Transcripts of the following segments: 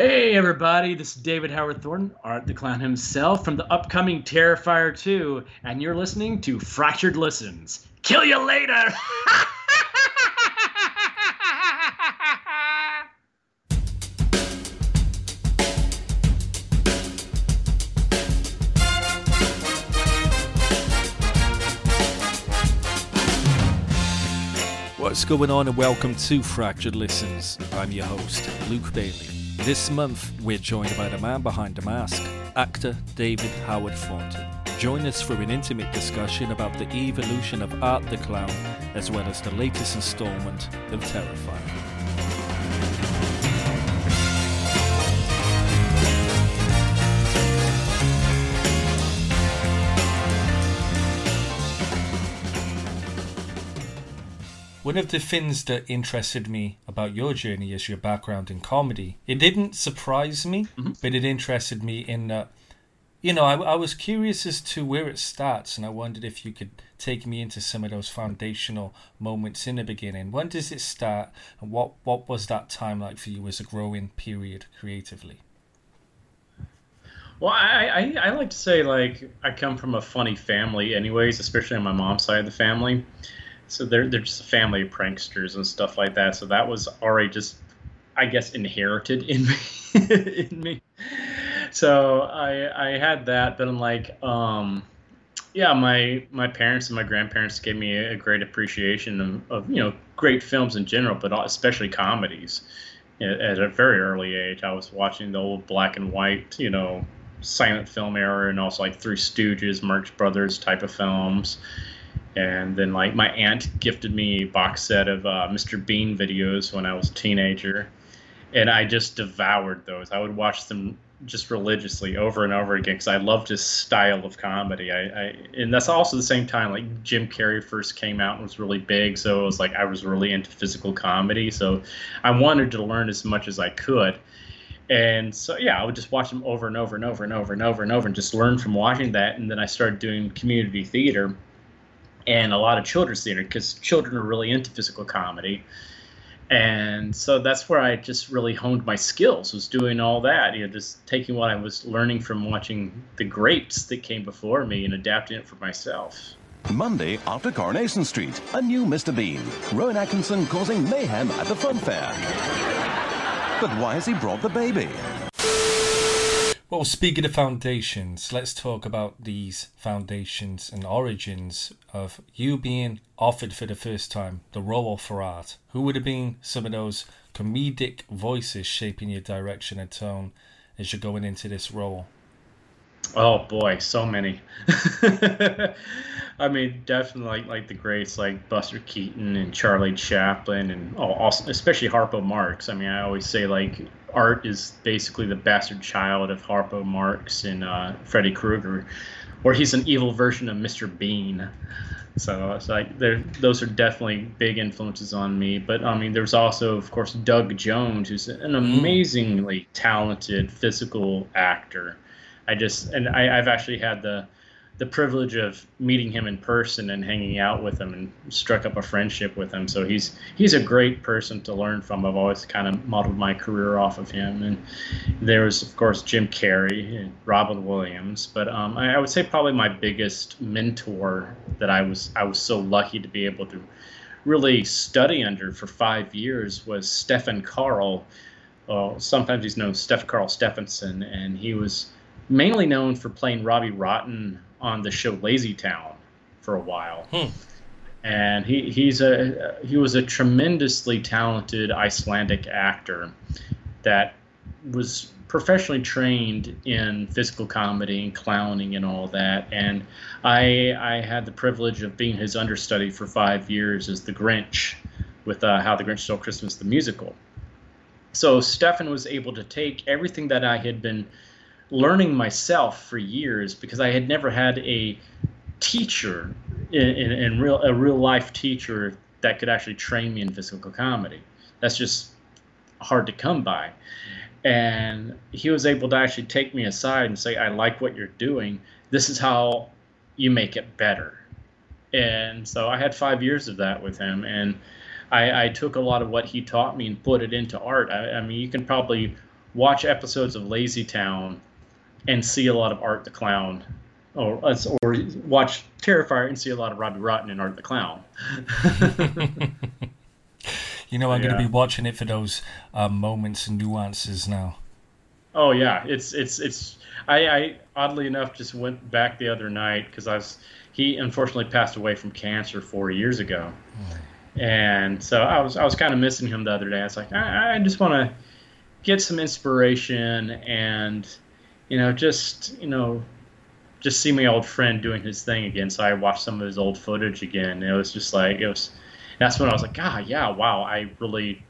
Hey everybody, this is David Howard Thornton, Art the Clown himself from the upcoming Terrifier 2, and you're listening to Fractured Listens. Kill you later! What's going on, and welcome to Fractured Listens. I'm your host, Luke Bailey. This month, we're joined by the man behind the mask, actor David Howard Thornton. Join us for an intimate discussion about the evolution of Art the Clown, as well as the latest installment of Terrifier. One of the things that interested me about your journey is your background in comedy. It didn't surprise me, Mhm. but it interested me in that, you know, I, I was curious as to where it starts, and I wondered if you could take me into some of those foundational moments in the beginning. When does it start, and what, what was that time like for you as a growing period creatively? Well, I, I, I like to say, like, I come from a funny family, anyways, especially on my mom's side of the family. So they're, they're just a family of pranksters and stuff like that. So that was already just, I guess, inherited in me. in me. So I, I had that, but I'm like, um, yeah, my my parents and my grandparents gave me a great appreciation of, of you know great films in general, but especially comedies. At a very early age, I was watching the old black and white, you know, silent film era, and also like Three Stooges, Marx Brothers type of films. And then like my aunt gifted me a box set of uh, Mr. Bean videos when I was a teenager, and I just devoured those. I would watch them just religiously over and over again because I loved his style of comedy. I, I and that's also the same time like Jim Carrey first came out and was really big, so it was like I was really into physical comedy. So I wanted to learn as much as I could. And so yeah, I would just watch them over and over and over and over and over and over and just learn from watching that. And then I started doing community theater and a lot of children's theater because children are really into physical comedy and so that's where i just really honed my skills was doing all that you know just taking what i was learning from watching the greats that came before me and adapting it for myself Monday after Coronation Street, a new Mr. Bean. Rowan Atkinson causing mayhem at the fun fair. But why has he brought the baby? Well, speaking of foundations, let's talk about these foundations and origins of you being offered for the first time the role for art. Who would have been some of those comedic voices shaping your direction and tone as you're going into this role? oh boy so many i mean definitely like, like the greats like buster keaton and charlie chaplin and oh, also, especially harpo marx i mean i always say like art is basically the bastard child of harpo marx and uh, freddy krueger or he's an evil version of mr bean. So it's like those are definitely big influences on me but i mean there's also of course doug jones who's an amazingly talented physical actor. I just and I, I've actually had the the privilege of meeting him in person and hanging out with him and struck up a friendship with him. So he's he's a great person to learn from. I've always kind of modeled my career off of him. And there was of course Jim Carrey and Robin Williams, but um, I, I would say probably my biggest mentor that I was I was so lucky to be able to really study under for five years was Stefan Karl. Sometimes he's known Steph Karl Stefansson, and he was mainly known for playing Robbie Rotten on the show Lazy Town for a while. Hmm. And he, he's a he was a tremendously talented Icelandic actor that was professionally trained in physical comedy and clowning and all that. And I I had the privilege of being his understudy for five years as the Grinch with uh, How the Grinch Stole Christmas the musical. So Stefan was able to take everything that I had been learning myself for years because I had never had a teacher in, in, in real a real life teacher that could actually train me in physical comedy. That's just hard to come by. And he was able to actually take me aside and say, I like what you're doing. This is how you make it better. And so I had five years of that with him. And I, I took a lot of what he taught me and put it into art. I, I mean, you can probably watch episodes of Lazy Town and see a lot of Art the Clown, or or watch Terrifier and see a lot of Robbie Rotten and Art the Clown. you know, I'm yeah. going to be watching it for those uh, moments and nuances now. Oh yeah, it's it's it's. I, I oddly enough just went back the other night because I was he unfortunately passed away from cancer four years ago, mm. and so I was I was kind of missing him the other day. I was like, I, I just want to get some inspiration and you know just you know just see my old friend doing his thing again. So I watched some of his old footage again. It was just like it was. That's when I was like, ah, yeah, wow, I really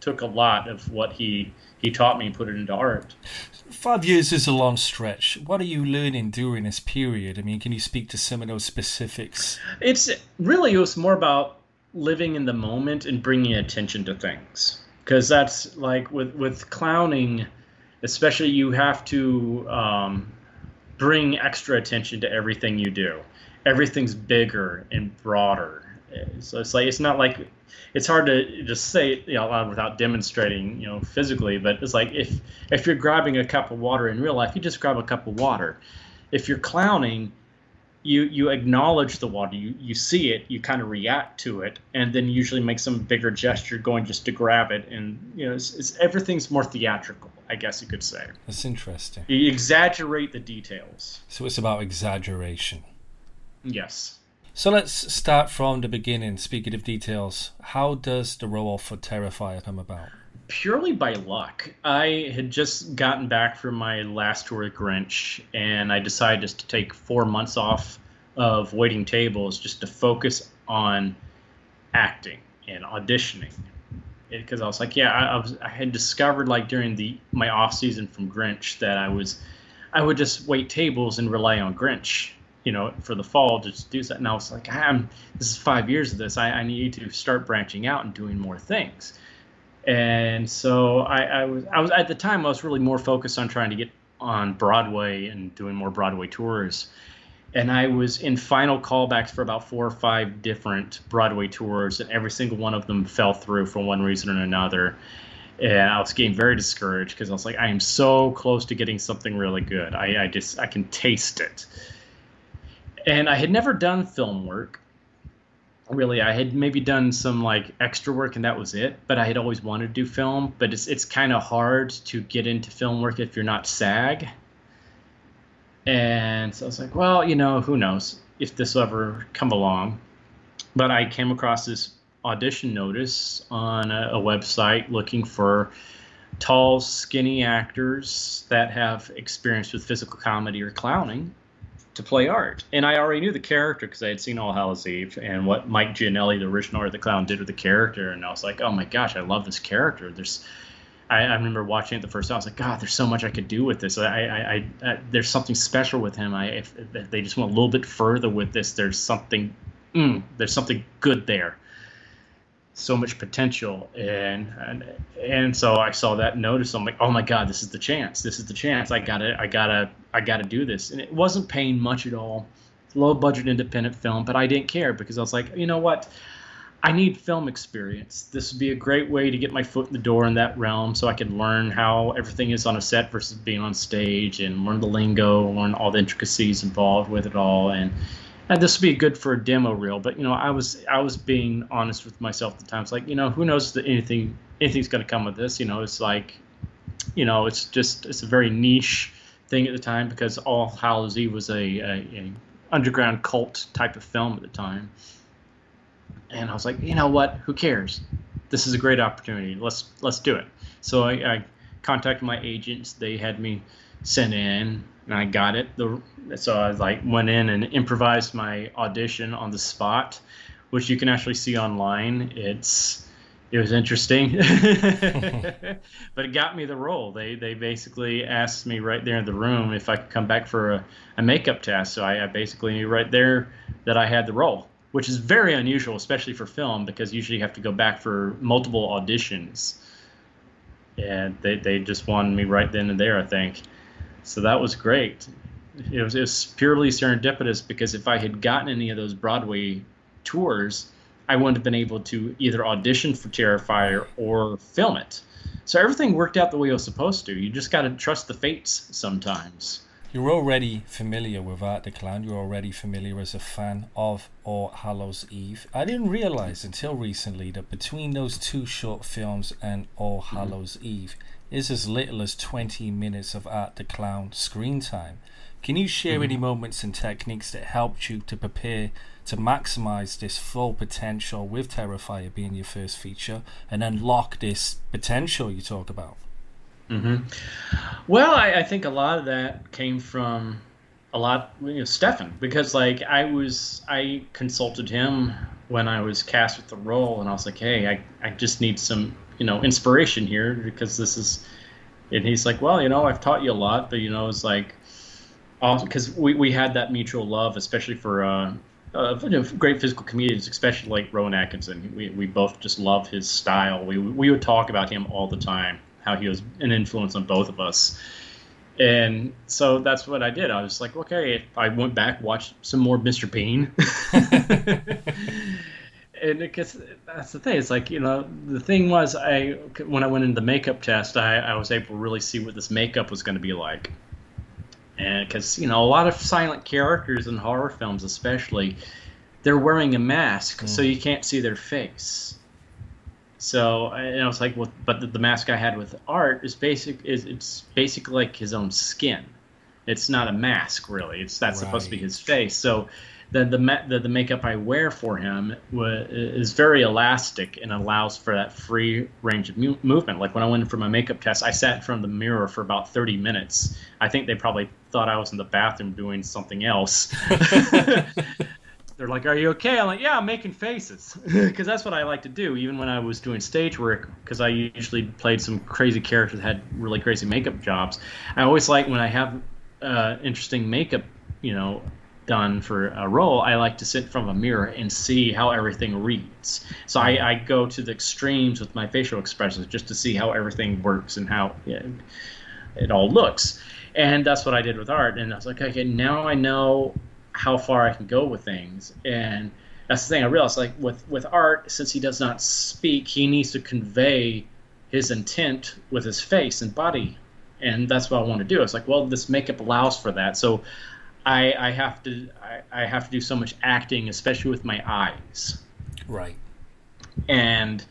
took a lot of what he he taught me and put it into art. Five years is a long stretch. What are you learning during this period? I mean, can you speak to some of those specifics? It's really it was more about living in the moment and bringing attention to things because that's like with with clowning, especially you have to um, bring extra attention to everything you do. Everything's bigger and broader. So it's like it's not like it's hard to just say it you know, without demonstrating, you know, physically. But it's like if if you're grabbing a cup of water in real life, you just grab a cup of water. If you're clowning, you you acknowledge the water, you you see it, you kind of react to it, and then usually make some bigger gesture going just to grab it, and you know, it's, it's everything's more theatrical, I guess you could say. That's interesting. You exaggerate the details. So it's about exaggeration. Yes. So let's start from the beginning. Speaking of details, how does the role for Terrifier come about? Purely by luck. I had just gotten back from my last tour at Grinch, and I decided just to take four months off of waiting tables just to focus on acting and auditioning. Because I was like, yeah, I, I, was I had discovered like during the my off season from Grinch that I was I would just wait tables and rely on Grinch you know, for the fall just to do that. And I was like, I'm, this is five years of this. I, I need to start branching out and doing more things. And so I, I was, I was at the time, I was really more focused on trying to get on Broadway and doing more Broadway tours. And I was in final callbacks for about four or five different Broadway tours, and every single one of them fell through for one reason or another. And I was getting very discouraged because I was like, I am so close to getting something really good. I, I just, I can taste it and I had never done film work. Really, I had maybe done some like extra work, and that was it. But I had always wanted to do film. But it's it's kind of hard to get into film work if you're not SAG. And so I was like, well, you know, who knows if this will ever come along. But I came across this audition notice on a, a website looking for tall, skinny actors that have experience with physical comedy or clowning to play art. And I already knew the character because I had seen All Hallows Eve and what Mike Giannelli, the original Art the Clown, did with the character. And I was like, oh my gosh, I love this character. There's, I, I remember watching it the first time. I was like, God, there's so much I could do with this. I, I, I, there's something special with him. I, if, if, they just went a little bit further with this, there's something, mm, there's something good there. So much potential. And, and and so I saw that notice. I'm like oh my god this is the chance. This is the chance. I gotta I gotta I gotta do this. And it wasn't paying much at all. Low budget independent film but I didn't care because I was like you know what I need film experience this would be a great way to get my foot in the door in that realm so I can learn how everything is on a set versus being on stage and learn the lingo learn all the intricacies involved with it all and and this would be good for a demo reel. But you know, I was I was being honest with myself at the time. It's like you know, who knows that anything anything's going to come of this. You know, it's like, you know, it's just it's a very niche thing at the time because All Hallows Eve was a, a, a underground cult type of film at the time. And I was like, you know what? Who cares? This is a great opportunity. Let's let's do it. So I, I contacted my agents. They had me sent in and I got it. The so I like went in and improvised my audition on the spot, which you can actually see online. It's it was interesting, but it got me the role. They they basically asked me right there in the room if I could come back for a, a makeup test. So I, I basically knew right there that I had the role, which is very unusual, especially for film, because usually you have to go back for multiple auditions. And they, they just wanted me right then and there, I think. So that was great. It was, it was purely serendipitous because if I had gotten any of those Broadway tours, I wouldn't have been able to either audition for Terrifier or film it. So everything worked out the way it was supposed to. You just got to trust the fates sometimes. You're already familiar with Art the Clown. You're already familiar as a fan of All Hallows Eve. I didn't realize until recently that between those two short films and All mm-hmm. Hallows mm-hmm. Eve is as little as 20 minutes of Art the Clown screen time. Can you share mm-hmm. any moments and techniques that helped you to prepare to maximize this full potential with Terrifier being your first feature and unlock this potential you talk about? Mm-hmm. Well, I, I, think a lot of that came from a lot, you know, Stefan, because like I was, I consulted him when I was cast with the role, and I was like, hey, I, I just need some, you know, inspiration here because this is, and he's like, well, you know, I've taught you a lot, but you know, it's like, because we, we had that mutual love, especially for uh, uh, you know, great physical comedians, especially like Rowan Atkinson. We, we both just love his style. We, we would talk about him all the time how he was an influence on both of us. And so that's what I did. I was like, okay, I went back, watched some more Mr. Bean. and because that's the thing. It's like you know, the thing was, I when I went into the makeup test, I, I was able to really see what this makeup was going to be like. And because you know, a lot of silent characters in horror films, especially, they're wearing a mask, mm. so you can't see their face. So and I was like, well, but the, the, mask I had with art is basic. Is it's basically like his own skin. It's not a mask really. It's that's right. supposed to be his face. So the the, the the makeup I wear for him is very elastic and allows for that free range of mu- movement. Like when I went in for my makeup test, I sat in front of the mirror for about 30 minutes. I think they probably thought I was in the bathroom doing something else. they're like, "Are you okay?" I'm like, "Yeah, I'm making faces," because that's what I like to do. Even when I was doing stage work, because I usually played some crazy characters that had really crazy makeup jobs. I always like when I have uh, interesting makeup, you know, done for a role. I like to sit in front of a mirror and see how everything reads. So I, I go to the extremes with my facial expressions just to see how everything works and how it, it all looks. And that's what I did with art. And I was like, okay, now I know how far I can go with things. And that's the thing I realized. Like with with art, since he does not speak, he needs to convey his intent with his face and body, and that's what I want to do. It's like, well, this makeup allows for that, so I I have to I, I have to do so much acting, especially with my eyes. Right. And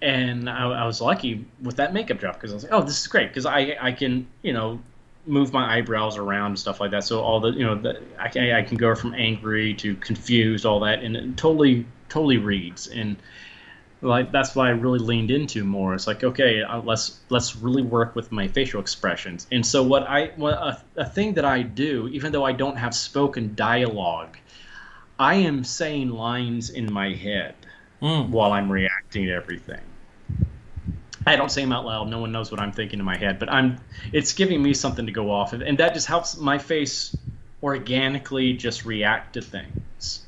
and I, I was lucky with that makeup job because I was like, oh, this is great because I I can you know move my eyebrows around and stuff like that. So all the you know the, I can I can go from angry to confused, all that, and it totally totally reads. And like that's why I really leaned into more. It's like okay, uh, let's let's really work with my facial expressions. And so what I what a, a thing that I do, even though I don't have spoken dialogue, I am saying lines in my head mm. while I'm reacting to everything. I don't say them out loud. No one knows what I'm thinking in my head, but I'm. It's giving me something to go off of, and that just helps my face organically just react to things.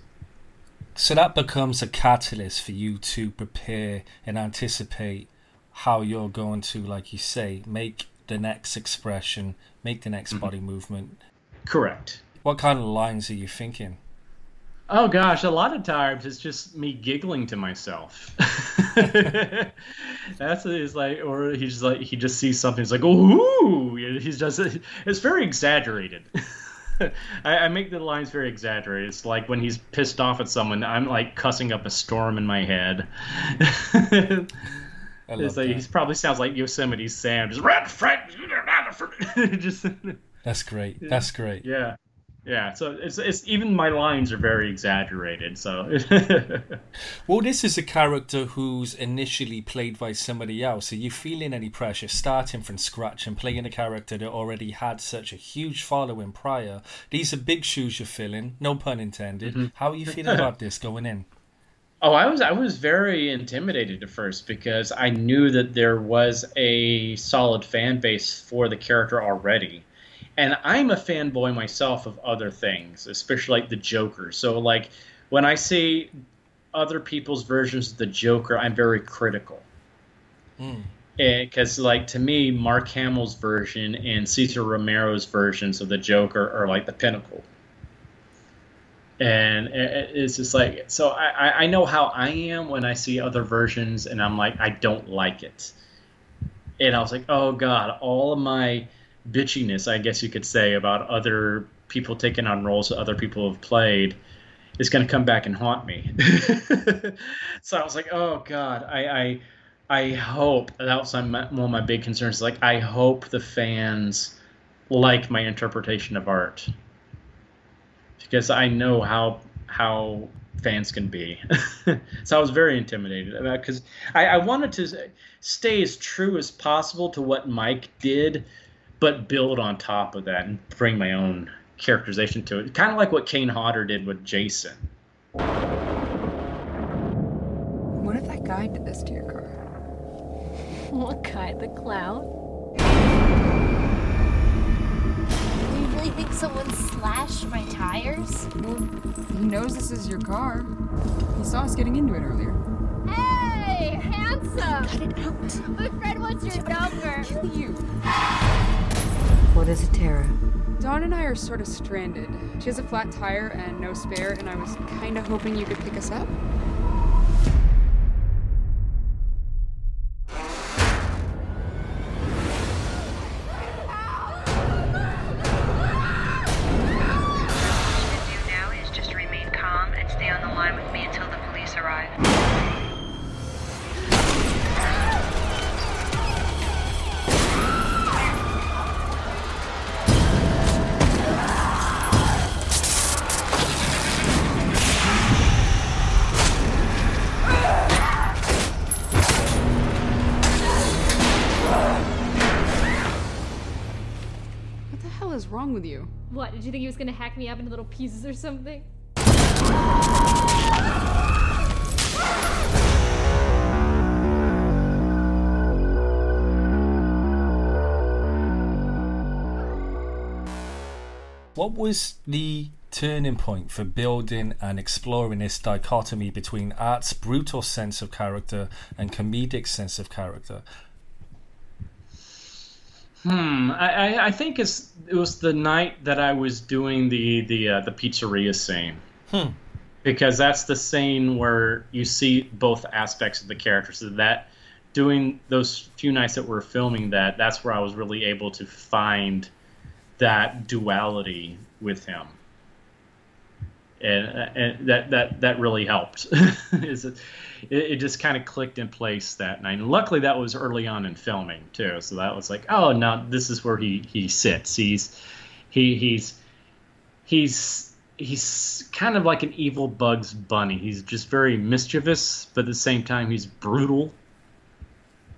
So that becomes a catalyst for you to prepare and anticipate how you're going to, like you say, make the next expression, make the next mm-hmm. body movement. Correct. What kind of lines are you thinking? Oh gosh, a lot of times it's just me giggling to myself. That's like, or he's just like he just sees something. He's like, "Ooh!" He's just it's very exaggerated. I, I, make the lines very exaggerated. It's like when he's pissed off at someone, I'm like cussing up a storm in my head. it's like he probably sounds like Yosemite Sam, just red Frank. just that's great. That's great. Yeah. Yeah, so it's, it's even my lines are very exaggerated. So, well, this is a character who's initially played by somebody else. Are you feeling any pressure starting from scratch and playing a character that already had such a huge following prior? These are big shoes you're filling, no pun intended. Mm-hmm. How are you feeling about this going in? Oh, I was I was very intimidated at first because I knew that there was a solid fan base for the character already and I'm a fanboy myself of other things, especially like the Joker. So like when I see other people's versions of the Joker, I'm very critical. Hmm. Eh, because mm. like to me, Mark Hamill's version and Cesar Romero's versions of the Joker are like the pinnacle. And eh, eh, it's just like so I, I know how I am when I see other versions and I'm like I don't like it and I was like, oh god, all of my bitchiness, I guess you could say, about other people taking on roles that other people have played is going to come back and haunt me. so I was like, oh god, I, I I hope that was one of my big concerns. Like, I hope the fans like my interpretation of art because I know how how fans can be. so I was very intimidated about because I, I wanted to stay as true as possible to what Mike did, but build on top of that and bring my own characterization to it. Kind of like what Kane Hodder did with Jason. What if that guy did this to your car? What guy? The clown? Do You really think someone slashed my tires? Well, he knows this is your car. He saw us getting into it earlier. Hey, handsome! Cut it out. My friend wants your number. Kill you. What is it, Tara? Dawn and I are sort of stranded. She has a flat tire and no spare, and I was kind of hoping you could pick us up. Did you think he was gonna hack me up into little pieces or something? What was the turning point for building and exploring this dichotomy between art's brutal sense of character and comedic sense of character? Hmm. I, I, think it's it was the night that I was doing the the uh, the pizzeria scene. Hmm. Because that's the scene where you see both aspects of the characters. So that doing those few nights that we're filming that, that's where I was really able to find that duality with him. And, and that, that that really helped. It, it just kind of clicked in place that night. And luckily, that was early on in filming too. So that was like, oh, now this is where he he sits. He's he he's he's he's kind of like an evil Bugs Bunny. He's just very mischievous, but at the same time, he's brutal.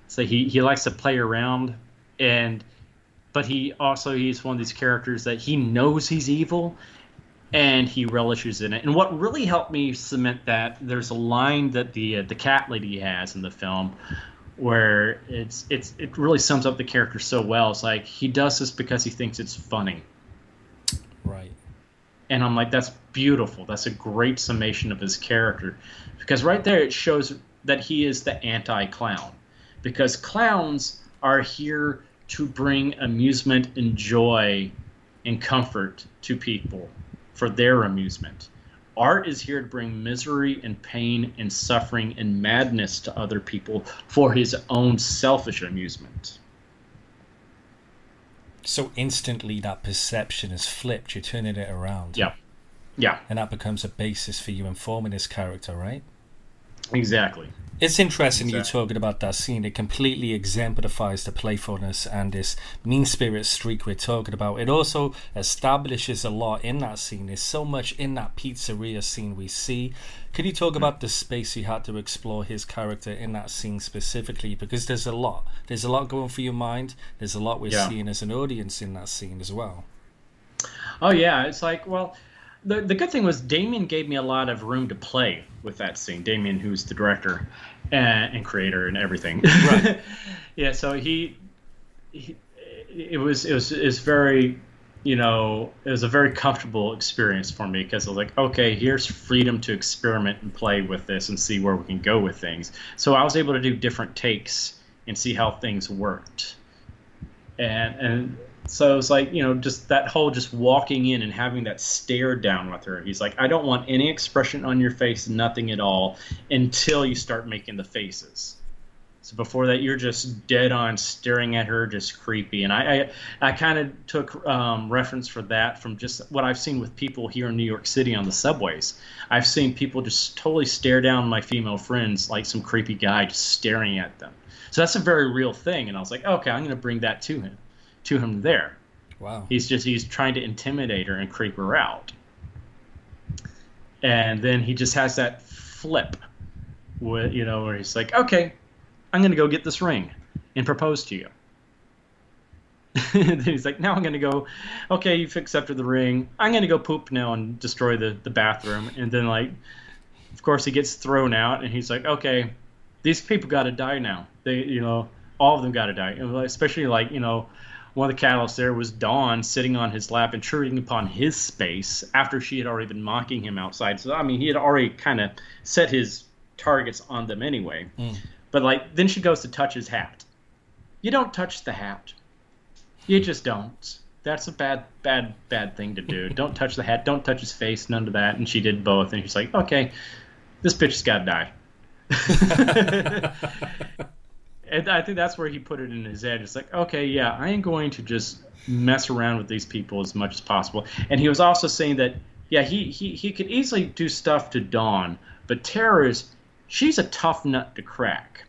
So he he likes to play around, and but he also he's one of these characters that he knows he's evil and he relishes in it. And what really helped me cement that there's a line that the uh, the cat lady has in the film where it's it's it really sums up the character so well. It's like he does this because he thinks it's funny. Right. And I'm like that's beautiful. That's a great summation of his character because right there it shows that he is the anti-clown because clowns are here to bring amusement and joy and comfort to people for their amusement. Art is here to bring misery and pain and suffering and madness to other people for his own selfish amusement. So instantly that perception is flipped. You're turning it around. Yeah. Yeah, And that becomes a basis for you informing this character, right? exactly. It's interesting you Exactly. talking about that scene. It completely exemplifies the playfulness and this mean spirit streak we're talking about. It also establishes a lot in that scene. There's so much in that pizzeria scene we see. Could you talk hmm. about the space you had to explore his character in that scene specifically? Because there's a lot. There's a lot going through your mind. There's a lot we're Yeah. seeing as an audience in that scene as well. Oh yeah, it's like well, the the good thing was Damien gave me a lot of room to play with that scene. Damien, who's the director and, and creator and everything. Right. yeah, so he, he, it was it was it was very, you know, it was a very comfortable experience for me because I was like, okay, here's freedom to experiment and play with this and see where we can go with things. So I was able to do different takes and see how things worked and and so it was like you know just that whole just walking in and having that stare down with her he's like i don't want any expression on your face nothing at all until you start making the faces So before that, you're just dead on staring at her, just creepy. And I, I, I kind of took um, reference for that from just what I've seen with people here in New York City on the subways. I've seen people just totally stare down my female friends like some creepy guy just staring at them. So that's a very real thing. And I was like, okay, I'm going to bring that to him, to him there. Wow. He's just he's trying to intimidate her and creep her out. And then he just has that flip, with you know, where he's like, okay, I'm going to go get this ring and propose to you. then he's like, now I'm going to go, okay, you've accepted the ring. I'm going to go poop now and destroy the, the bathroom. And then, like, of course, he gets thrown out and he's like, okay, these people got to die now. They, you know, all of them got to die. Especially, like, you know, one of the catalysts there was Dawn sitting on his lap, intruding upon his space after she had already been mocking him outside. So, I mean, he had already kind of set his targets on them anyway. Hmm. But like then she goes to touch his hat. You don't touch the hat. You just don't. That's a bad, bad, bad thing to do. don't touch the hat. Don't touch his face. None of that. And she did both. And she's like, okay, this bitch has got to die. and I think that's where he put it in his head. It's like, okay, yeah, I am going to just mess around with these people as much as possible. And he was also saying that, yeah, he he, he could easily do stuff to Dawn, but Tara is she's a tough nut to crack.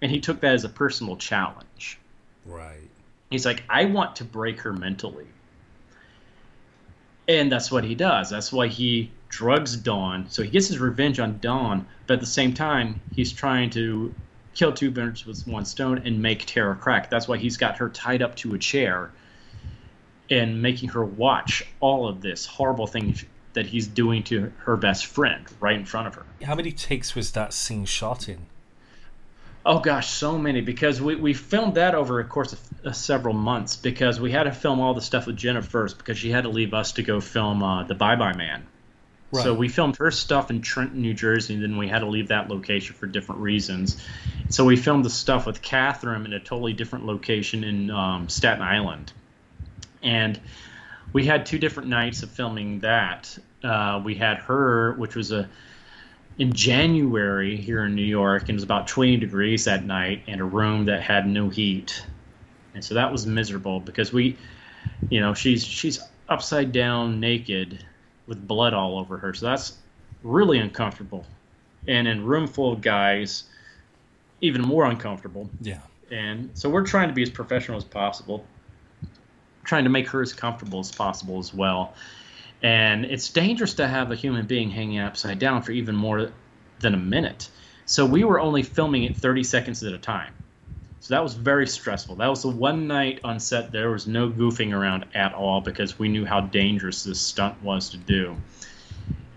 And he took that as a personal challenge. Right. He's like, I want to break her mentally. And that's what he does. That's why he drugs Dawn. So he gets his revenge on Dawn, but at the same time, he's trying to kill two birds with one stone and make Tara crack. That's why he's got her tied up to a chair and making her watch all of this horrible thing that he's doing to her best friend right in front of her. How many takes was that scene shot in? Oh gosh, so many because we, we filmed that over a course of uh, several months because we had to film all the stuff with Jenna first because she had to leave us to go film uh, the Bye Bye Man. So we filmed her stuff in Trenton, New Jersey, and then we had to leave that location for different reasons. So we filmed the stuff with Catherine in a totally different location in um, Staten Island, and we had two different nights of filming that. Uh, we had her, which was a in January here in New York, and it was about 20 degrees that night, and a room that had no heat, and so that was miserable because we, you know, she's she's upside down, naked, with blood all over her, so that's really uncomfortable, and in a room full of guys, even more uncomfortable. Yeah. And so we're trying to be as professional as possible, trying to make her as comfortable as possible as well. And it's dangerous to have a human being hanging upside down for even more than a minute. So we were only filming it 30 seconds at a time. So that was very stressful. That was the one night on set there was no goofing around at all because we knew how dangerous this stunt was to do.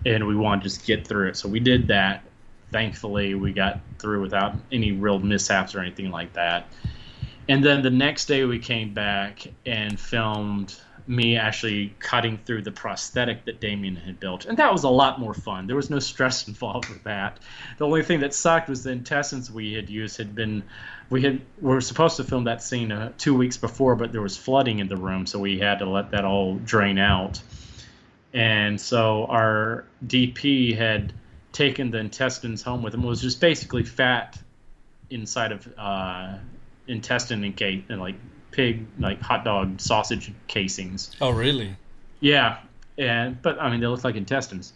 And we wanted to just get through it. So we did that. Thankfully, we got through without any real mishaps or anything like that. And then the next day we came back and filmed me actually cutting through the prosthetic that Damien had built. And that was a lot more fun. There was no stress involved with that. The only thing that sucked was the intestines we had used had been we had we were supposed to film that scene uh, 2 weeks before but there was flooding in the room so we had to let that all drain out. And so our DP had taken the intestines home with him. It was just basically fat inside of uh, intestine and case and like pig like hot dog sausage casings. Oh, really? Yeah, and but I mean they look like intestines,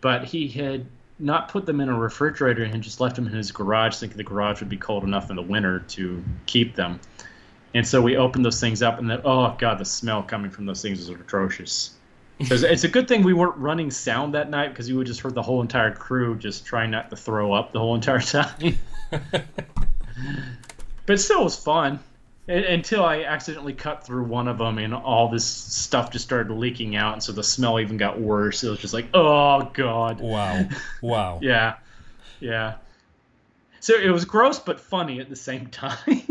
but he had not put them in a refrigerator and just left them in his garage, thinking the garage would be cold enough in the winter to keep them. And so we opened those things up, and then oh god, the smell coming from those things was atrocious. So it's- a good thing we weren't running sound that night because you would just heard the whole entire crew just trying not to throw up the whole entire time. but still, it was fun until I accidentally cut through one of them, and all this stuff just started leaking out, and so the smell even got worse. It was just like, oh god, Wow. Wow. yeah, yeah. So it was gross but funny at the same time.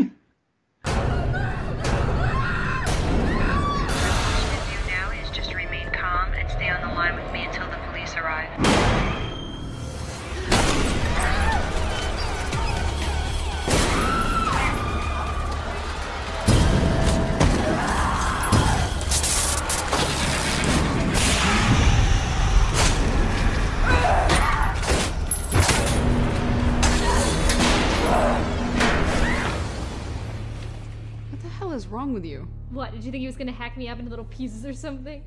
With you? What? Did you think he was gonna hack me up into little pieces or something?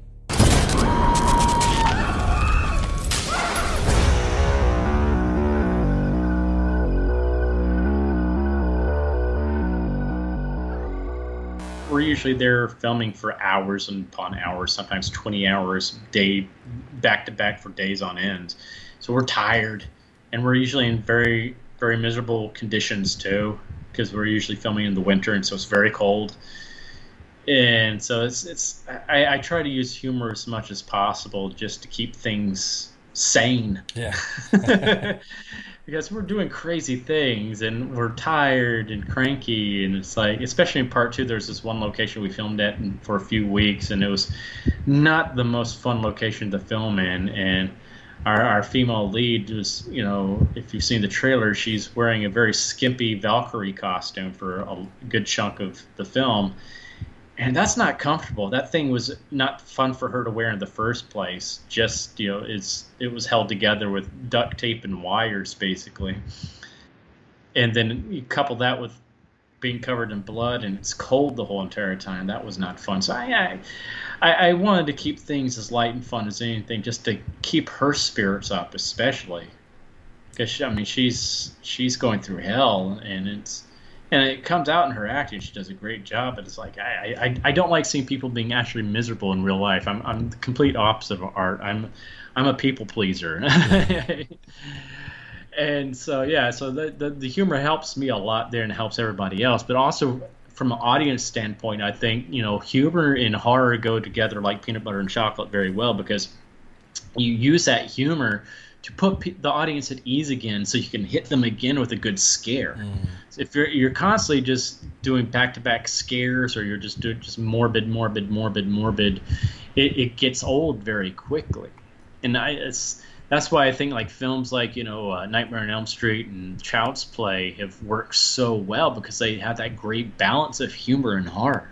we're usually there filming for hours and upon hours, sometimes 20 hours day back to back for days on end. So we're tired, and we're usually in very very miserable conditions too, because we're usually filming in the winter, and so it's very cold. And so it's it's I, I try to use humor as much as possible just to keep things sane. Yeah. because we're doing crazy things and we're tired and cranky and it's like especially in part two there's this one location we filmed at for a few weeks and it was not the most fun location to film in and our, our female lead was you know if you've seen the trailer she's wearing a very skimpy valkyrie costume for a good chunk of the film and that's not comfortable. That thing was not fun for her to wear in the first place. Just you know, it's it was held together with duct tape and wires basically, and then you couple that with being covered in blood and it's cold the whole entire time. That was not fun. So I, I, I wanted to keep things as light and fun as anything, just to keep her spirits up, especially because I mean she's she's going through hell and it's and it comes out in her acting. She does a great job, but it's like I, I, I don't like seeing people being actually miserable in real life. I'm I'm the complete opposite of art. I'm I'm a people pleaser. and so yeah, so the, the the humor helps me a lot there and helps everybody else, but also from an audience standpoint, I think you know humor and horror go together like peanut butter and chocolate very well because you use that humor to put pe- the audience at ease again, so you can hit them again with a good scare. Mm. So if you're you're constantly just doing back to back scares, or you're just doing just morbid, morbid, morbid, morbid, it, it gets old very quickly. And I, it's that's why I think like films like you know uh, Nightmare on Elm Street and Child's Play have worked so well because they have that great balance of humor and horror.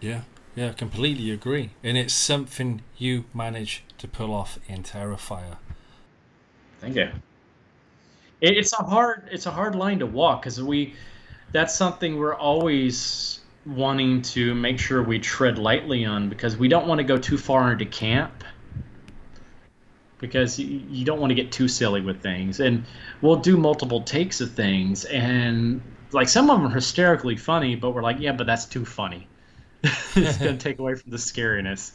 Yeah, yeah, completely agree. And it's something you manage to pull off in Terrifier. Thank you. It, it's a hard it's a hard line to walk because we that's something we're always wanting to make sure we tread lightly on because we don't want to go too far into camp because you, you don't want to get too silly with things and we'll do multiple takes of things and like some of them are hysterically funny but we're like yeah but that's too funny it's going to take away from the scariness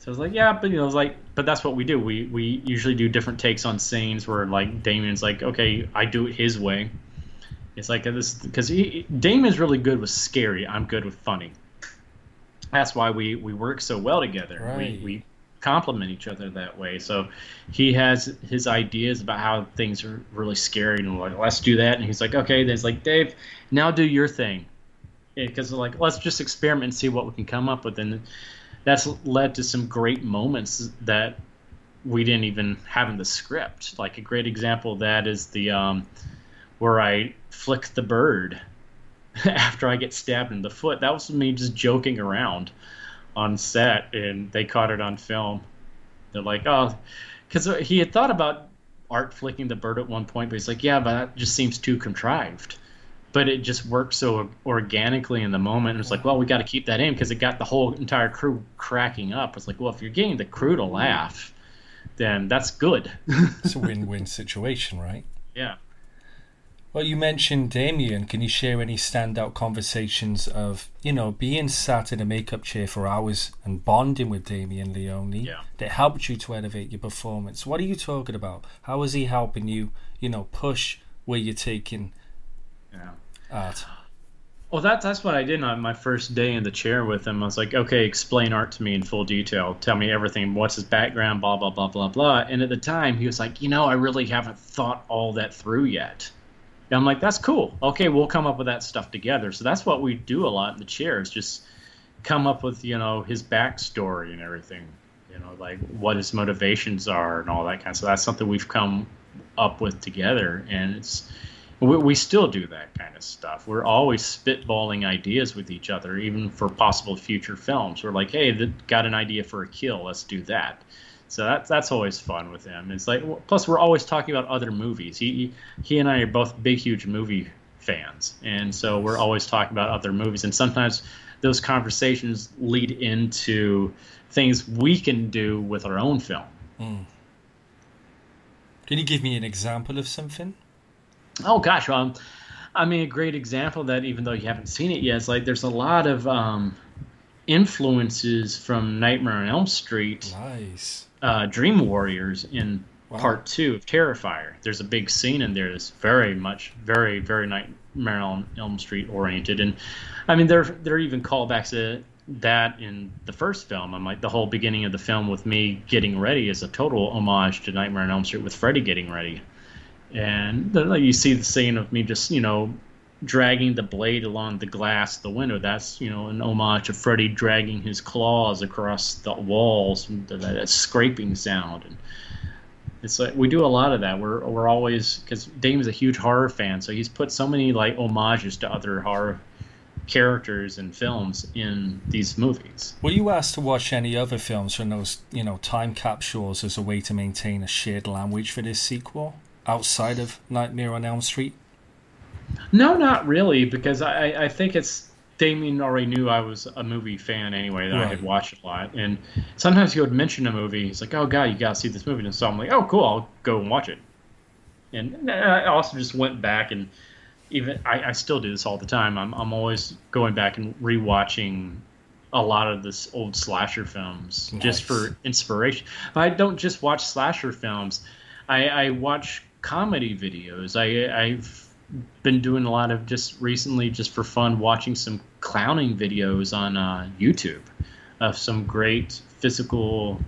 so I was like, yeah, but you know, I was like, but that's what we do. We we usually do different takes on scenes where like Damien's like, okay, I do it his way. It's like uh, this because Damien's really good with scary. I'm good with funny. That's why we we work so well together. Right. We we complement each other that way. So he has his ideas about how things are really scary, and like, let's do that. And he's like, okay. Then it's like, Dave, now do your thing, because like let's just experiment and see what we can come up with. And that's led to some great moments that we didn't even have in the script. Like a great example of that is the um, where I flick the bird after I get stabbed in the foot. That was me just joking around on set, and they caught it on film. They're like, oh, because he had thought about art flicking the bird at one point, but he's like, yeah, but that just seems too contrived but it just worked so organically in the moment. It was like, well, we got to keep that in because it got the whole entire crew cracking up. It's like, well, if you're getting the crew to laugh, then that's good. it's a win-win situation, right? Yeah. Well, you mentioned Damien. Can you share any standout conversations of, you know, being sat in a makeup chair for hours and bonding with Damien Leone yeah. that helped you to elevate your performance? What are you talking about? How is he helping you, you know, push where you're taking yeah. art? Well, that, that's what I did on my first day in the chair with him. I was like, okay, explain art to me in full detail. Tell me everything. What's his background? Blah, blah, blah, blah, blah. And at the time, he was like, you know, I really haven't thought all that through yet. And I'm like, that's cool. Okay, we'll come up with that stuff together. So that's what we do a lot in the chair is just come up with, you know, his backstory and everything. You know, like what his motivations are and all that kind of stuff. That's something we've come up with together. And it's we, we still do that kind of stuff. We're always spitballing ideas with each other, even for possible future films. We're like, hey, got an idea for a kill, let's do that. So that's that's always fun with him. It's like plus we're always talking about other movies. He he and I are both big huge movie fans, and so we're always talking about other movies. And sometimes those conversations lead into things we can do with our own film. Mm. Can you give me an example of something? Oh gosh, um, I mean, a great example that even though you haven't seen it yet, is like there's a lot of um, influences from Nightmare on Elm Street, Nice. uh, Dream Warriors in Wow. part two of Terrifier. There's a big scene in there that's very much, very, very Nightmare on Elm Street oriented, and I mean, there there are even callbacks to that in the first film. I'm like the whole beginning of the film with me getting ready is a total homage to Nightmare on Elm Street with Freddy getting ready, and then like, you see the scene of me just you know dragging the blade along the glass of the window. That's you know an homage to Freddy dragging his claws across the walls, that scraping sound. And it's like we do a lot of that. We're we're always because Dame's a huge horror fan, so he's put so many like homages to other horror characters and films in these movies. Were you asked to watch any other films from those, you know, time capsules as a way to maintain a shared language for this sequel outside of Nightmare on Elm Street? No, not really, because I, I think it's Damien already knew I was a movie fan anyway, that I had watched a lot. And sometimes he would mention a movie. He's like, oh, God, you got to see this movie. And so I'm like, oh, cool, I'll go and watch it. And I also just went back and even I, I still do this all the time. I'm, I'm always going back and rewatching a lot of this old slasher films just for inspiration. But I don't just watch slasher films. I, I watch comedy videos. I I've been doing a lot of just recently just for fun watching some clowning videos on uh, YouTube of some great physical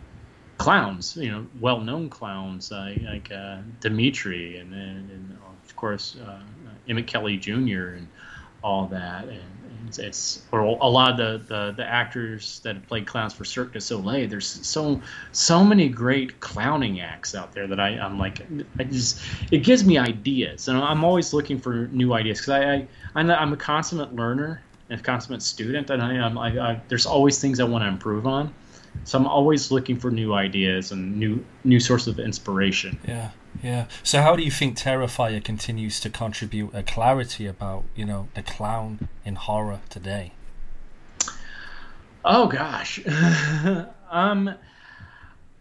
clowns, you know, well-known clowns uh, like uh, Dimitri and, and, and of course uh, Emmett Kelly Jr. and all that. And it's, it's or a lot of the, the, the actors that played clowns for Cirque du Soleil. There's so so many great clowning acts out there that I'm like, I just it gives me ideas, and I'm always looking for new ideas because I, I I'm, a, I'm a consummate learner and a consummate student, and I am I, I, there's always things I want to improve on. So I'm always looking for new ideas and new new sources of inspiration. Yeah, yeah. So how do you think Terrifier continues to contribute a clarity about, you know, the clown in horror today? Oh gosh, um,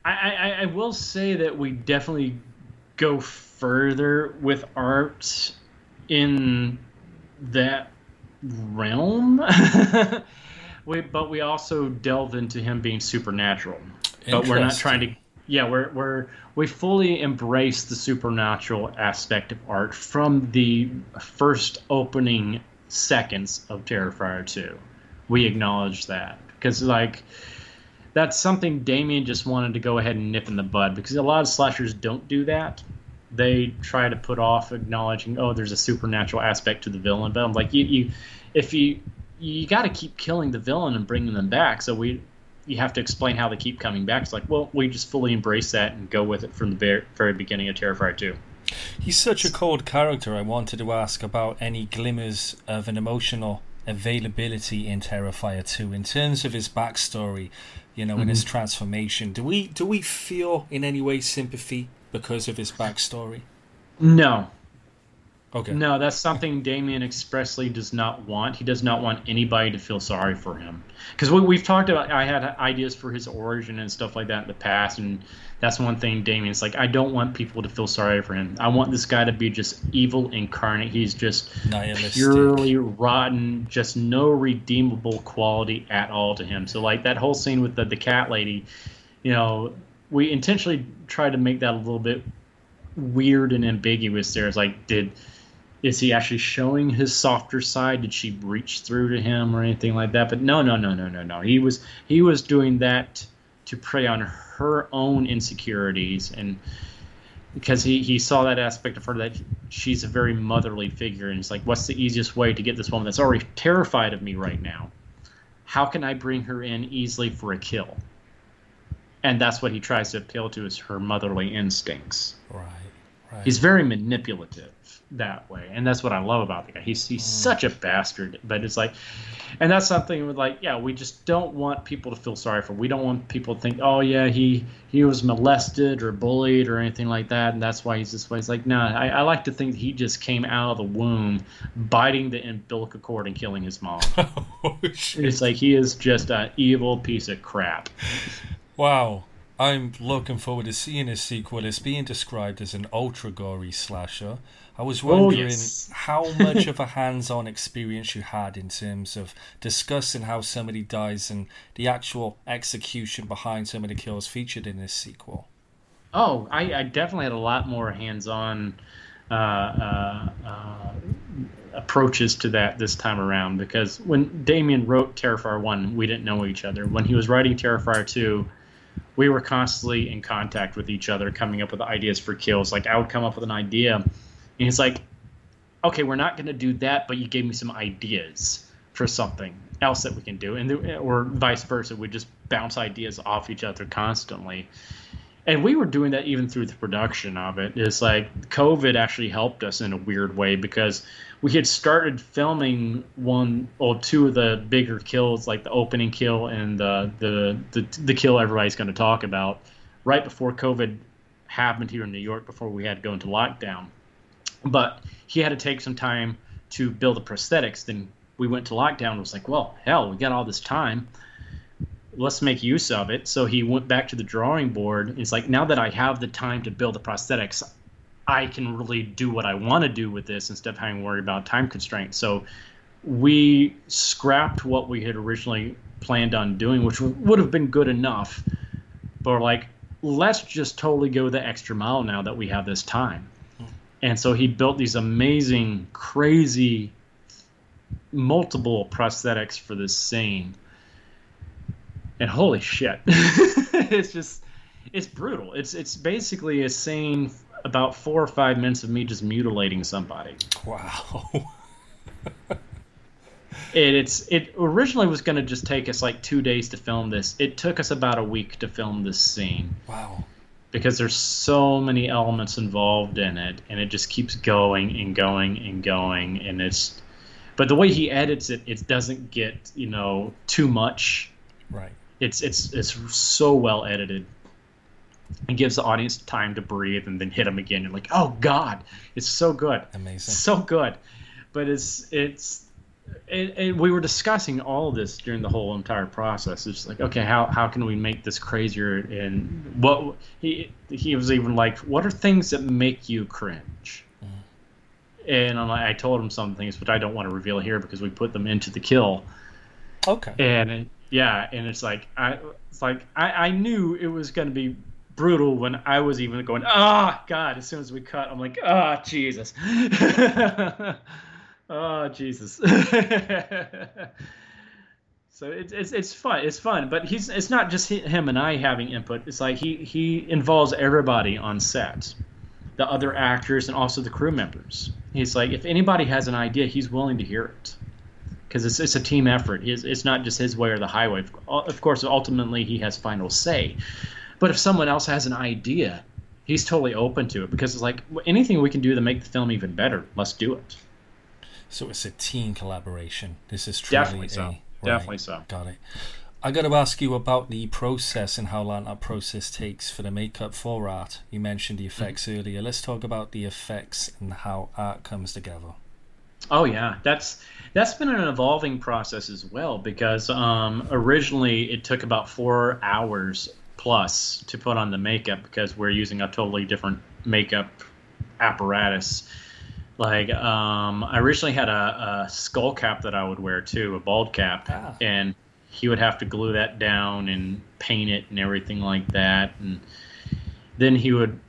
I, I I will say that we definitely go further with art in that realm. we, but we also delve into him being supernatural. But we're not trying to. Yeah, we're we're we fully embrace the supernatural aspect of art from the first opening seconds of Terrifier 2. We acknowledge that because like that's something Damien just wanted to go ahead and nip in the bud because a lot of slashers don't do that. They try to put off acknowledging, oh, there's a supernatural aspect to the villain. But I'm like, you, you if you you got to keep killing the villain and bringing them back. So we you have to explain how they keep coming back. It's like, well, we just fully embrace that and go with it from the very, very beginning of Terrifier 2. He's such a cold character. I wanted to ask about any glimmers of an emotional availability in Terrifier 2 in terms of his backstory, you know, in his mm-hmm. transformation. Do we do we feel in any way sympathy because of his backstory? No, Okay. No, that's something Damien expressly does not want. He does not want anybody to feel sorry for him. Because we, we've talked about, I had ideas for his origin and stuff like that in the past, and that's one thing Damien's like, I don't want people to feel sorry for him. I want this guy to be just evil incarnate. He's just Nihilistic. purely rotten, just no redeemable quality at all to him. So, like, that whole scene with the, the cat lady, you know, we intentionally tried to make that a little bit weird and ambiguous there. It's like, did is he actually showing his softer side? Did she reach through to him or anything like that? But no, no, no, no, no, no. He was he was doing that to prey on her own insecurities and because he, he saw that aspect of her that she's a very motherly figure and he's like, what's the easiest way to get this woman that's already terrified of me right now? How can I bring her in easily for a kill? And that's what he tries to appeal to is her motherly instincts. Right, Right. He's very manipulative that way, and that's what I love about the guy. He's he's hmm. such a bastard, but it's like, and that's something with like, yeah, we just don't want people to feel sorry for. We don't want people to think, oh yeah, he he was molested or bullied or anything like that, and that's why he's this way. It's like, no, I, I like to think he just came out of the womb, biting the umbilical cord and killing his mom. oh, it's like he is just an evil piece of crap. Wow. I'm looking forward to seeing this sequel. It's being described as an ultra gory slasher. I was wondering yes. how much of a hands on experience you had in terms of discussing how somebody dies and the actual execution behind some of the kills featured in this sequel. Oh, I, I definitely had a lot more hands-on uh, uh, uh, approaches to that this time around because when Damien wrote Terrifier One, we didn't know each other. When he was writing Terrifier Two, we were constantly in contact with each other, coming up with ideas for kills. Like I would come up with an idea, and he's like, "Okay, we're not going to do that, but you gave me some ideas for something else that we can do," and th- or vice versa. We just bounce ideas off each other constantly and we were doing that even through the production of it. It's like COVID actually helped us in a weird way because we had started filming one or two of the bigger kills, like the opening kill and the the the, the kill everybody's going to talk about, right before COVID happened here in New York, before we had to go into lockdown. But he had to take some time to build the prosthetics. Then we went to lockdown. It was like, well, hell, we got all this time let's make use of it. So he went back to the drawing board. He's like, now that I have the time to build the prosthetics, I can really do what I want to do with this instead of having to worry about time constraints. So we scrapped what we had originally planned on doing, which would have been good enough. But we're like, let's just totally go the extra mile now that we have this time. Hmm. And so he built these amazing, crazy, multiple prosthetics for this scene and holy shit it's just it's brutal it's it's basically a scene about four or five minutes of me just mutilating somebody Wow. it, it's it originally was going to just take us like two days to film this it took us about a week to film this scene wow. because there's so many elements involved in it and it just keeps going and going and going and it's but the way he edits it it doesn't get you know too much Right. it's it's it's so well edited and gives the audience time to breathe and then hit them again. You're like oh god it's so good. Amazing. so good. But it's it's and, and we were discussing all of this during the whole entire process. It's like okay how, how can we make this crazier? And what he he was even like what are things that make you cringe? Mm. And I'm like, I told him some things but I don't want to reveal here because we put them into the kill. Okay. and it, yeah, and it's like I it's like I, I knew it was gonna be brutal when I was even going, ah, God, as soon as we cut, I'm like, ah, Jesus. oh, Jesus. so it's, it's it's fun. It's fun, but he's it's not just him and I having input. It's like he he involves everybody on set, the other actors and also the crew members. He's like, if anybody has an idea, he's willing to hear it because it's, it's a team effort. It's, it's not just his way or the highway. Of course, ultimately he has final say. But if someone else has an idea, he's totally open to it because it's like anything we can do to make the film even better, let's do it. So it's a team collaboration. This is truly Definitely so. a right, Definitely so. Got it. I got to ask you about the process and how long that process takes for the makeup for art. You mentioned the effects Mm-hmm. earlier. Let's talk about the effects and how art comes together. Oh yeah, that's that's been an evolving process as well because um, originally it took about four hours plus to put on the makeup because we're using a totally different makeup apparatus. Like um, I originally had a, a skull cap that I would wear too, a bald cap, Ah. and he would have to glue that down and paint it and everything like that, and then he would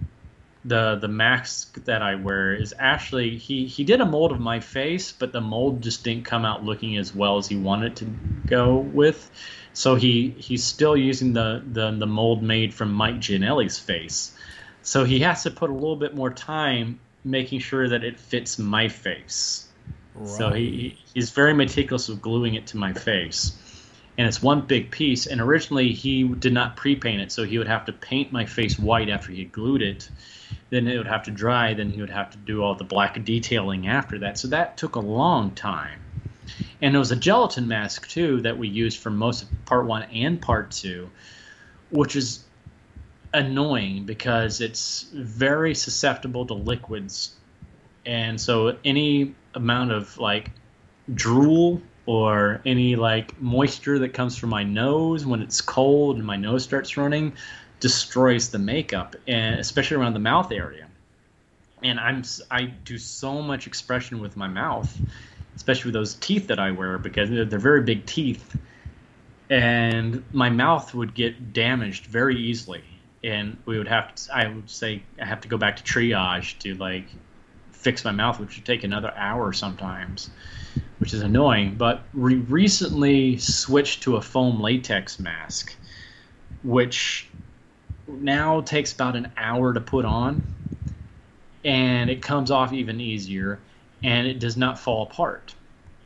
the the mask that I wear is actually he he did a mold of my face, but the mold just didn't come out looking as well as he wanted to go with. So he he's still using the the, the mold made from Mike Giannelli's face. So he has to put a little bit more time making sure that it fits my face. So he, he he's very meticulous with gluing it to my face. And it's one big piece. And originally he did not pre-paint it, so he would have to paint my face white after he had glued it Then it would have to dry. Then he would have to do all the black detailing after that. So that took a long time. And it was a gelatin mask too that we used for most of part one and part two, which is annoying because it's very susceptible to liquids. And so any amount of like drool or any like moisture that comes from my nose when it's cold and my nose starts running destroys the makeup and especially around the mouth area and i'm i do so much expression with my mouth especially with those teeth that i wear because they're, they're very big teeth. And my mouth would get damaged very easily. And we would have to i would say i have to go back to triage to like fix my mouth which would take another hour sometimes which is annoying. But we recently switched to a foam latex mask, which now takes about an hour to put on, and it comes off even easier, and it does not fall apart.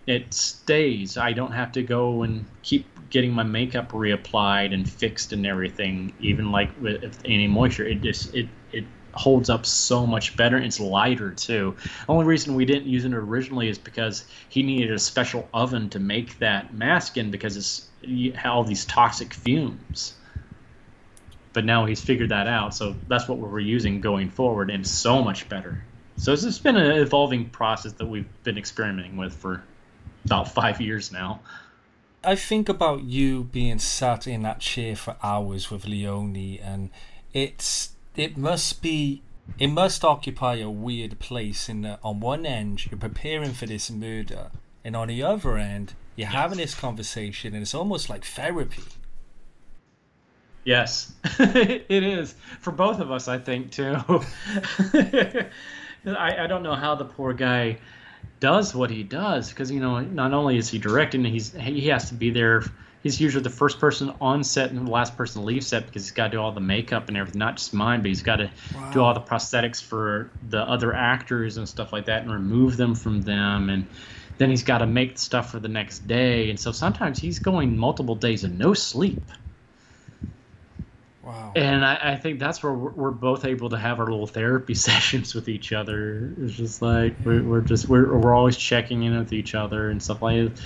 It stays. I don't have to go and keep getting my makeup reapplied and fixed and everything, even like with any moisture. It just it it holds up so much better. It's lighter too. The Only reason we didn't use it originally is because he needed a special oven to make that mask in because it's all these toxic fumes. But now he's figured that out, so that's what we're using going forward, and so much better. So it's just been an evolving process that we've been experimenting with for about five years now. I think about you being sat in that chair for hours with Leone, and it's it must be it must occupy a weird place in that on one end you're preparing for this murder and on the other end you're having this conversation and it's almost like therapy yes it is for both of us i think too I, I don't know how the poor guy does what he does because you know not only is he directing he's he has to be there he's usually the first person on set and the last person to leave set because he's got to do all the makeup and everything, not just mine, but he's got to wow. do all the prosthetics for the other actors and stuff like that and remove them from them. And then he's got to make stuff for the next day. And so sometimes he's going multiple days of no sleep. Wow. And I, I think that's where we're, we're, both able to have our little therapy sessions with each other. It's just like we're, we're just we're, we're always checking in with each other and stuff like that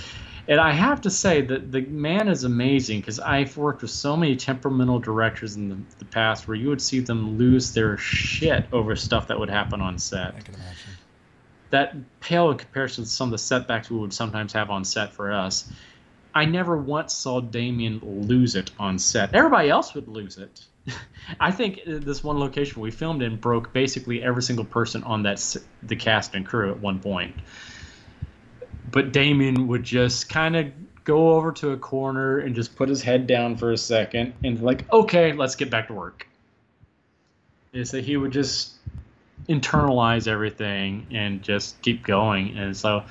and I have to say that the man is amazing because I've worked with so many temperamental directors in the, the, past where you would see them lose their shit over stuff that would happen on set. I can imagine. That pale in comparison to some of the setbacks we would sometimes have on set for us. I never once saw Damien lose it on set. Everybody else would lose it. I think this one location we filmed in broke basically every single person on that the cast and crew at one point but Damien would just kind of go over to a corner and just put his head down for a second and like, okay, let's get back to work. Is that he would just internalize everything and just keep going, and so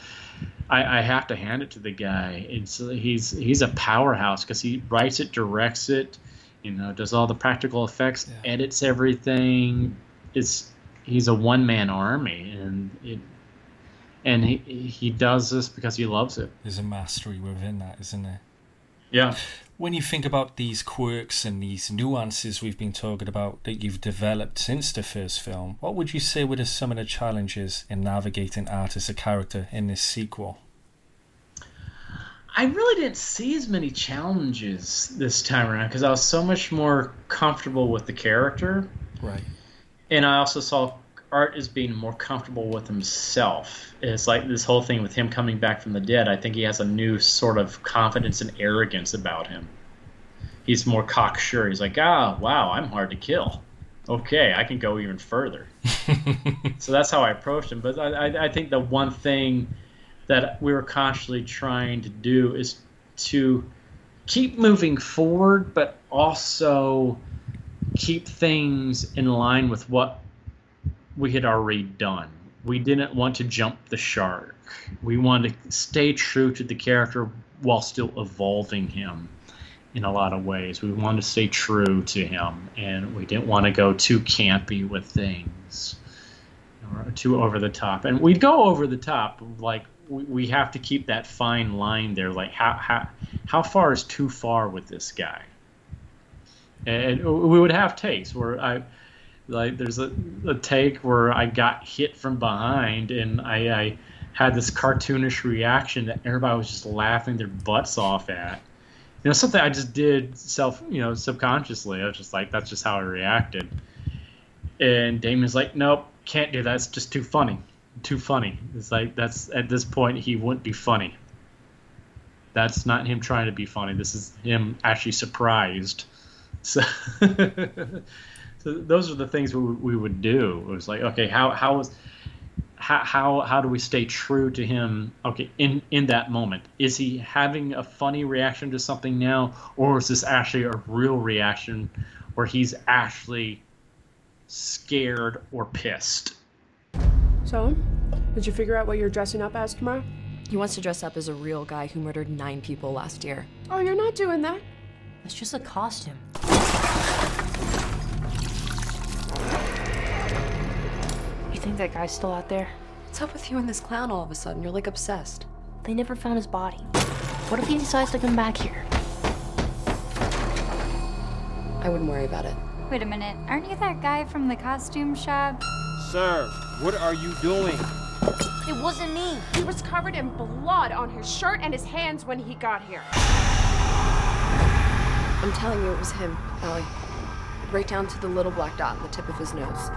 I, I have to hand it to the guy. It's he's he's a powerhouse because he writes it, directs it, you know, does all the practical effects, yeah. edits everything. It's he's a one man army, and it and he he does this because he loves it. There's a mastery within that, isn't there? Yeah. When you think about these quirks and these nuances we've been talking about that you've developed since the first film, what would you say were the some of the challenges in navigating art as a character in this sequel? I really didn't see as many challenges this time around because I was so much more comfortable with the character. Right. And I also saw Art is being more comfortable with himself. It's like this whole thing with him coming back from the dead. I think he has a new sort of confidence and arrogance about him. He's more cocksure. He's like, ah, wow, I'm hard to kill. Okay, I can go even further. so that's how I approached him. But I, I, I think the one thing that we were consciously trying to do is to keep moving forward, but also keep things in line with what we had already done. We didn't want to jump the shark. We wanted to stay true to the character while still evolving him in a lot of ways. We wanted to stay true to him, and we didn't want to go too campy with things or too over the top. And we'd go over the top, like we, we have to keep that fine line there. Like how how how far is too far with this guy? And we would have takes where I Like there's a, a take where I got hit from behind and I, I had this cartoonish reaction that everybody was just laughing their butts off at. You know, something I just did self, you know, subconsciously. I was just like, that's just how I reacted. And Damien's like, nope, can't do that. It's just too funny. Too funny. It's like that's at this point he wouldn't be funny. That's not him trying to be funny. This is him actually surprised. So, so those are the things we, we would do. It was like, okay, how how was how, how how do we stay true to him? Okay, in in that moment, is he having a funny reaction to something now, or is this actually a real reaction, where he's actually scared or pissed? So, did you figure out what you're dressing up as tomorrow? He wants to dress up as a real guy who murdered nine people last year. Oh, you're not doing that. It's just a costume. Think that guy's still out there? What's up with you and this clown all of a sudden? You're like obsessed. They never found his body. What if he decides to come back here? I wouldn't worry about it. Wait a minute, aren't you that guy from the costume shop? Sir, what are you doing? It wasn't me. He was covered in blood on his shirt and his hands when he got here. I'm telling you, it was him, Allie. Right down to the little black dot on the tip of his nose.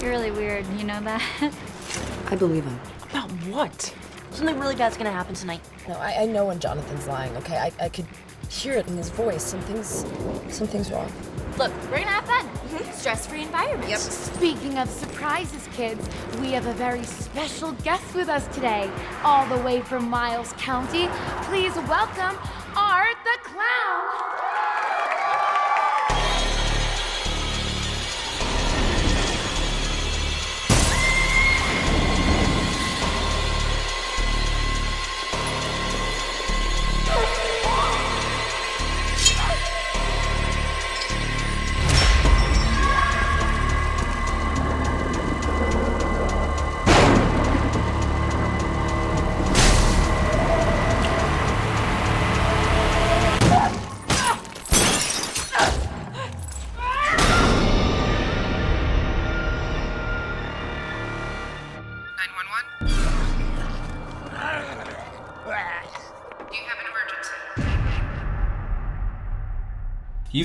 You're really weird, you know that? I believe him. About what? Something really bad's gonna happen tonight. No, I, I know when Jonathan's lying, okay? I, I could hear it in his voice. Something's something's wrong. Look, we're gonna have fun. Mm-hmm. Stress-free environment. Yep. Speaking of surprises, kids, we have a very special guest with us today, all the way from Miles County. Please welcome Art the Clown.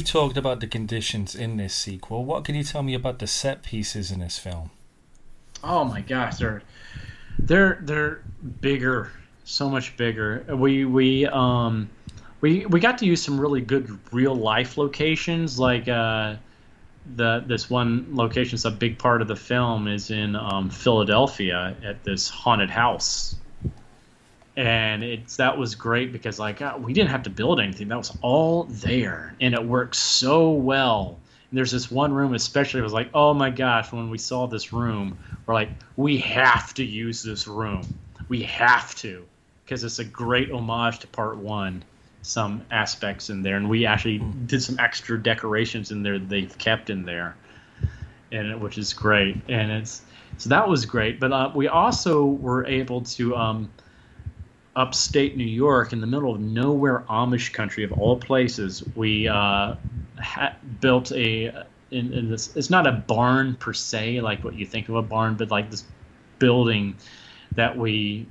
You've talked about the conditions in this sequel. What can you tell me about the set pieces in this film? Oh my gosh, they're they're they're bigger, so much bigger. We we um we we got to use some really good real life locations, like uh, the this one location. is a big part of the film is in um, Philadelphia at this haunted house, and it's that was great because like uh, we didn't have to build anything. That was all there, and it worked so well. And there's this one room, especially, it was like, oh my gosh, when we saw this room, we're like, we have to use this room. We have to, because it's a great homage to part one, some aspects in there. And we actually did some extra decorations in there they've kept in there, and which is great. And it's so that was great. But uh, we also were able to. Um, upstate New York, in the middle of nowhere, Amish country of all places, we uh, ha- built a. In, in this, it's not a barn per se, like what you think of a barn, but like this building that we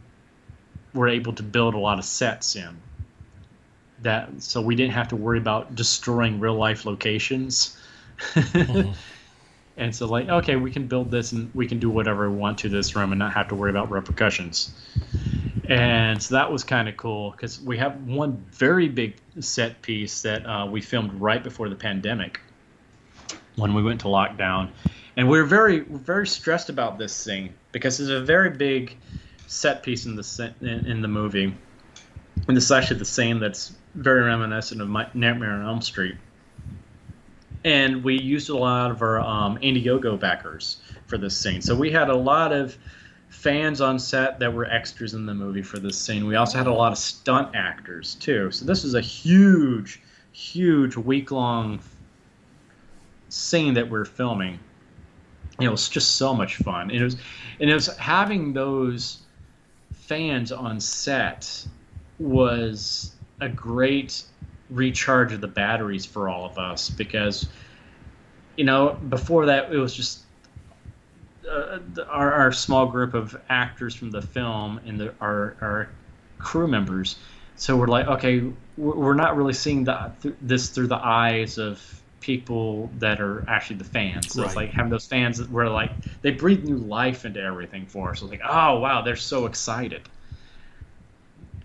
were able to build a lot of sets in. That so we didn't have to worry about destroying real life locations. And so, like, okay, we can build this and we can do whatever we want to this room and not have to worry about repercussions. And so that was kind of cool because we have one very big set piece that uh, we filmed right before the pandemic when we went to lockdown. And we were very, very stressed about this thing because it's a very big set piece in the in, in the movie. And this is actually the same that's very reminiscent of my Nightmare on Elm Street and we used a lot of our um, Indiegogo backers for this scene. So we had a lot of fans on set that were extras in the movie for this scene. We also had a lot of stunt actors too. So this was a huge, huge week long scene that we're filming. And it was just so much fun. And it was, and it was having those fans on set was a great recharge of the batteries for all of us because you know before that it was just uh, our, our small group of actors from the film and the, our our crew members so we're like okay we're not really seeing the, th- this through the eyes of people that are actually the fans. So right. it's like having those fans where like they breathe new life into everything for us. It's like, oh wow, they're so excited.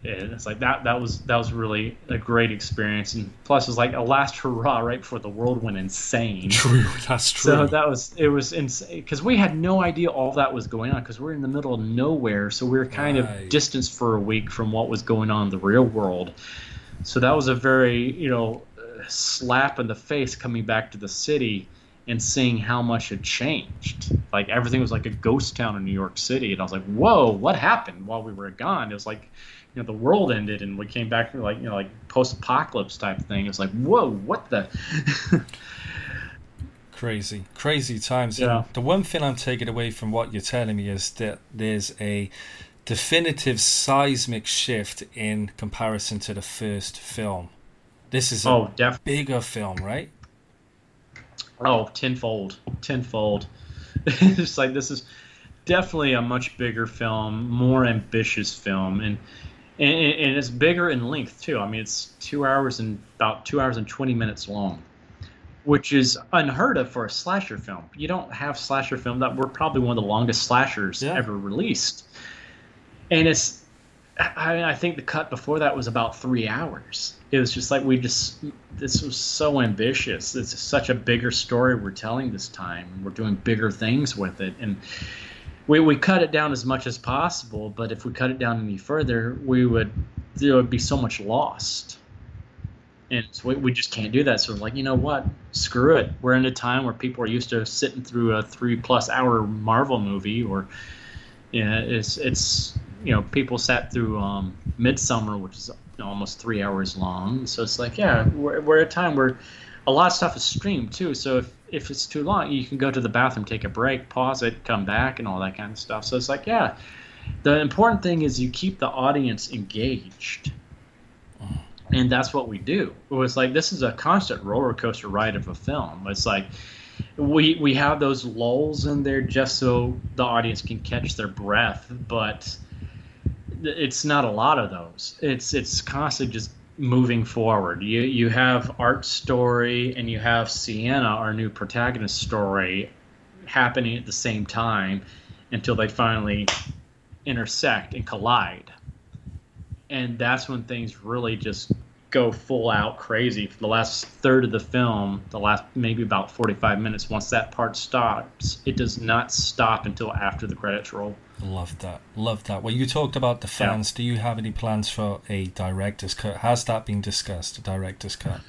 And it's like that that was that was really a great experience and plus it was like a last hurrah right before the world went insane true that's true so that was it was insane because we had no idea all that was going on because we're in the middle of nowhere so we were kind right. of distanced for a week from what was going on in the real world so that was a very you know slap in the face coming back to the city and seeing how much had changed. Like everything was like a ghost town in New York City, and I was like, "Whoa, what happened while we were gone?" It was like, you know, the world ended, and we came back to like you know like post-apocalypse type thing. It's like, "Whoa, what the." crazy, crazy times. Yeah. The one thing I'm taking away from what you're telling me is that there's a definitive seismic shift in comparison to the first film. This is a oh, def- bigger film, right? Oh, tenfold, tenfold. it's like this is definitely a much bigger film, more ambitious film, and, and and it's bigger in length too. I mean, it's two hours and about two hours and twenty minutes long, which is unheard of for a slasher film. You don't have slasher film that were probably one of the longest slashers yeah. ever released, and it's. I, I think the cut before that was about three hours it was just like we just this was so ambitious it's such a bigger story we're telling this time we're doing bigger things with it and we, we cut it down as much as possible but if we cut it down any further we would there would be so much lost. And so we, we just can't do that. So we're like you know what? Screw it. We're in a time where people are used to sitting through a three plus hour marvel movie or yeah it's it's you know people sat through um Midsommar which is almost three hours long. So it's like, yeah, we're, we're at a time where a lot of stuff is streamed too. So if, if it's too long, you can go to the bathroom, take a break, pause it, come back, and all that kind of stuff. So it's like, yeah, the important thing is you keep the audience engaged. And that's what we do. It was like this is a constant roller coaster ride of a film. It's like we we have those lulls in there just so the audience can catch their breath, but it's not a lot of those. It's it's constantly just moving forward. You you have Art's story and you have Sienna, our new protagonist story, happening at the same time until they finally intersect and collide. And that's when things really just go full out crazy. For the last third of the film, the last maybe about 45 minutes, once that part stops, it does not stop until after the credits roll. Love that. Love that. Well, you talked about the fans. Yeah. Do you have any plans for a director's cut? Has that been discussed, a director's cut?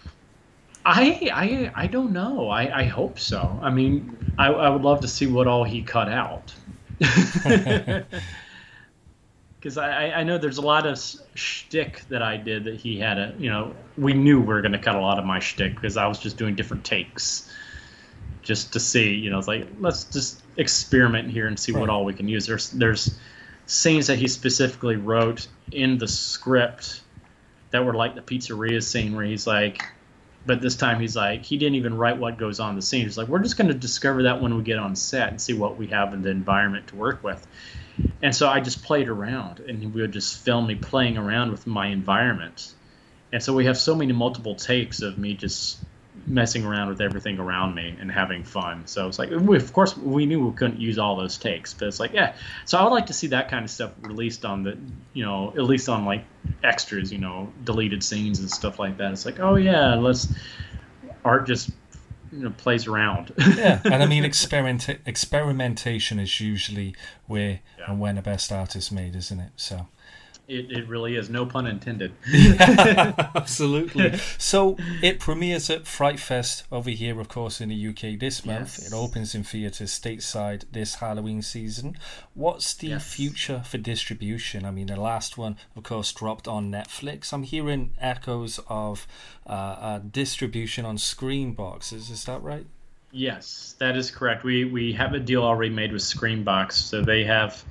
I I I don't know. I, I hope so. I mean, I, I would love to see what all he cut out. Because I, I know there's a lot of shtick that I did that he had a you know we knew we were going to cut a lot of my shtick because I was just doing different takes just to see you know it's like let's just experiment here and see what all we can use. There's there's scenes that he specifically wrote in the script that were like the pizzeria scene where he's like but this time he's like he didn't even write what goes on the scene. He's like we're just going to discover that when we get on set and see what we have in the environment to work with. And so i just played around and we would just film me playing around with my environment. And so we have so many multiple takes of me just messing around with everything around me and having fun. So it's like, we, of course, we knew we couldn't use all those takes, but it's like, yeah. So I would like to see that kind of stuff released on the, you know, at least on like extras, you know, deleted scenes and stuff like that. It's like, oh yeah, let's art just you know plays around. yeah, and I mean, experiment experimentation is usually where yeah. and when the best art is made, isn't it? So. It, it really is, no pun intended. Absolutely. so it premieres at Fright Fest over here, of course, in the UK this month. Yes. It opens in theatres stateside this Halloween season. What's the yes. future for distribution? I mean, the last one, of course, dropped on Netflix. I'm hearing echoes of uh, uh, distribution on screen boxes. Is that right? Yes, that is correct. We we have a deal already made with Screambox, so they have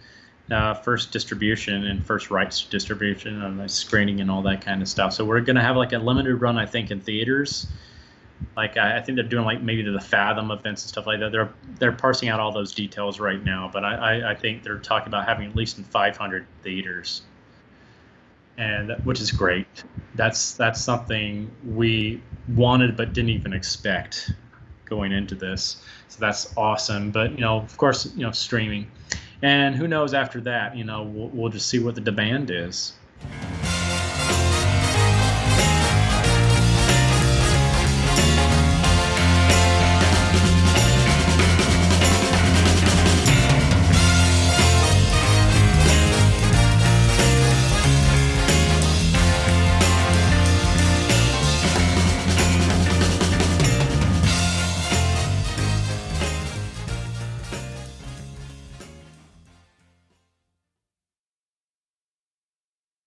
uh, first distribution and first rights distribution and the screening and all that kind of stuff. So we're gonna have like a limited run, I think, in theaters. Like I, I think they're doing like maybe the Fathom events and stuff like that. They're they're parsing out all those details right now, but I, I, I think they're talking about having at least in 500 theaters, and which is great. That's that's something we wanted but didn't even expect going into this. So that's awesome. But you know, of course, you know, streaming and who knows after that, you know, we'll, we'll just see what the demand is.